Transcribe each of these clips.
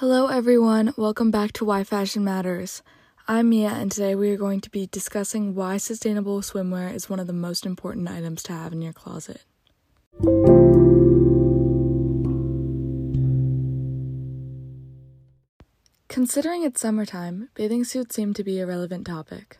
Hello, everyone. Welcome back to Why Fashion Matters. I'm Mia, and today we are going to be discussing why sustainable swimwear is one of the most important items to have in your closet. Considering it's summertime, bathing suits seem to be a relevant topic.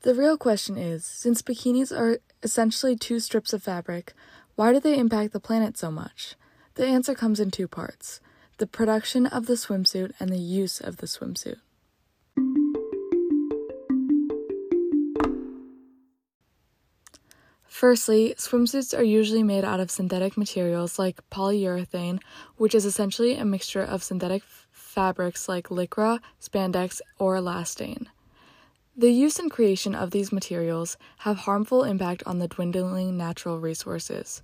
The real question is since bikinis are essentially two strips of fabric, why do they impact the planet so much? The answer comes in two parts the production of the swimsuit and the use of the swimsuit. Firstly, swimsuits are usually made out of synthetic materials like polyurethane, which is essentially a mixture of synthetic f- fabrics like lycra, spandex, or elastane. The use and creation of these materials have harmful impact on the dwindling natural resources.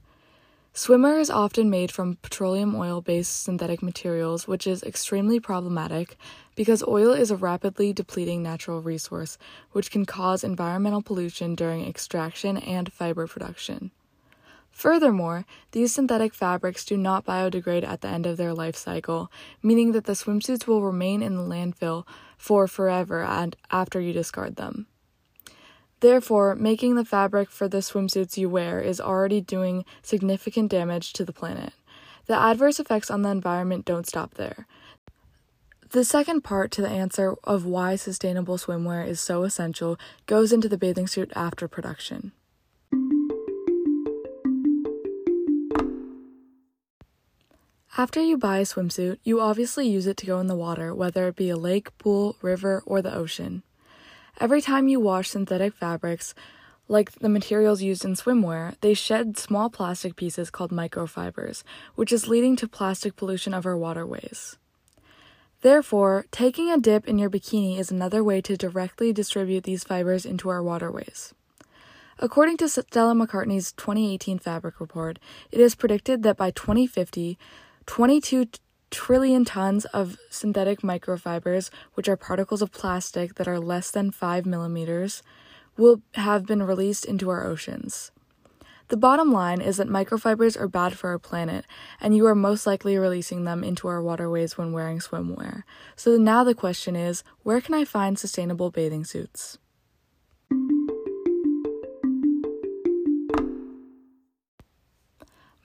Swimwear is often made from petroleum oil based synthetic materials, which is extremely problematic because oil is a rapidly depleting natural resource, which can cause environmental pollution during extraction and fiber production. Furthermore, these synthetic fabrics do not biodegrade at the end of their life cycle, meaning that the swimsuits will remain in the landfill for forever and after you discard them. Therefore, making the fabric for the swimsuits you wear is already doing significant damage to the planet. The adverse effects on the environment don't stop there. The second part to the answer of why sustainable swimwear is so essential goes into the bathing suit after production. After you buy a swimsuit, you obviously use it to go in the water, whether it be a lake, pool, river, or the ocean. Every time you wash synthetic fabrics, like the materials used in swimwear, they shed small plastic pieces called microfibers, which is leading to plastic pollution of our waterways. Therefore, taking a dip in your bikini is another way to directly distribute these fibers into our waterways. According to Stella McCartney's 2018 fabric report, it is predicted that by 2050, 22 trillion tons of synthetic microfibers, which are particles of plastic that are less than 5 millimeters, will have been released into our oceans. The bottom line is that microfibers are bad for our planet, and you are most likely releasing them into our waterways when wearing swimwear. So now the question is where can I find sustainable bathing suits?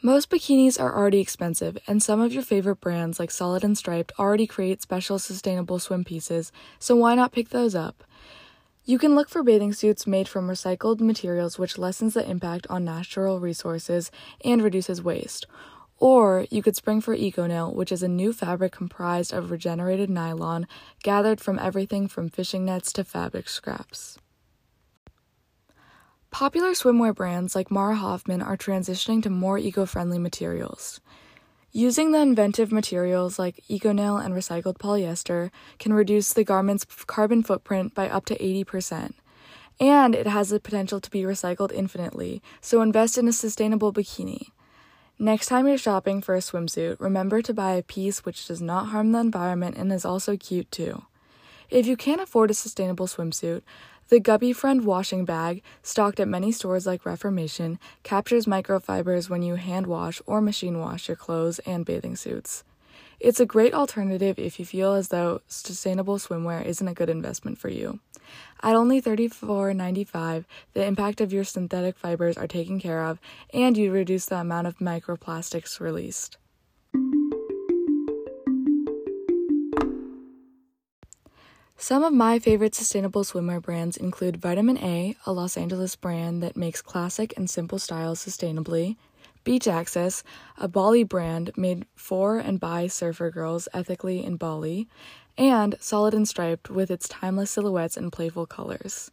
Most bikinis are already expensive, and some of your favorite brands like Solid and Striped already create special sustainable swim pieces, so why not pick those up? You can look for bathing suits made from recycled materials, which lessens the impact on natural resources and reduces waste. Or you could spring for ECONYL, which is a new fabric comprised of regenerated nylon gathered from everything from fishing nets to fabric scraps. Popular swimwear brands like Mara Hoffman are transitioning to more eco friendly materials. Using the inventive materials like ECONYL and recycled polyester can reduce the garment's carbon footprint by up to 80%. And it has the potential to be recycled infinitely, so invest in a sustainable bikini. Next time you're shopping for a swimsuit, remember to buy a piece which does not harm the environment and is also cute too. If you can't afford a sustainable swimsuit, the Guppyfriend washing bag, stocked at many stores like Reformation, captures microfibers when you hand wash or machine wash your clothes and bathing suits. It's a great alternative if you feel as though sustainable swimwear isn't a good investment for you. At only $34.95, the impact of your synthetic fibers are taken care of, and you reduce the amount of microplastics released. Some of my favorite sustainable swimwear brands include Vitamin A, a Los Angeles brand that makes classic and simple styles sustainably, Beach Access, a Bali brand made for and by surfer girls ethically in Bali, and Solid and Striped with its timeless silhouettes and playful colors.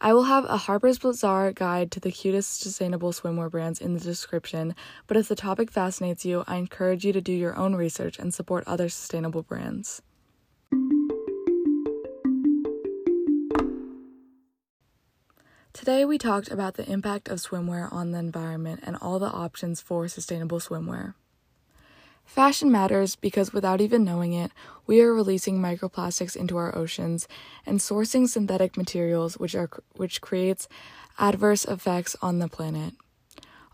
I will have a Harper's Bazaar guide to the cutest sustainable swimwear brands in the description, but if the topic fascinates you, I encourage you to do your own research and support other sustainable brands. Today, we talked about the impact of swimwear on the environment and all the options for sustainable swimwear. Fashion matters because without even knowing it, we are releasing microplastics into our oceans and sourcing synthetic materials which are which creates adverse effects on the planet.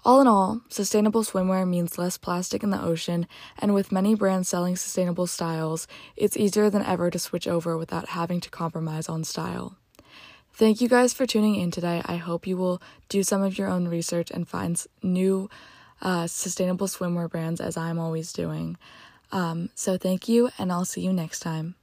All in all, sustainable swimwear means less plastic in the ocean, and with many brands selling sustainable styles, it's easier than ever to switch over without having to compromise on style. Thank you guys for tuning in today. I hope you will do some of your own research and find new uh, sustainable swimwear brands as I'm always doing. Um, so, thank you, and I'll see you next time.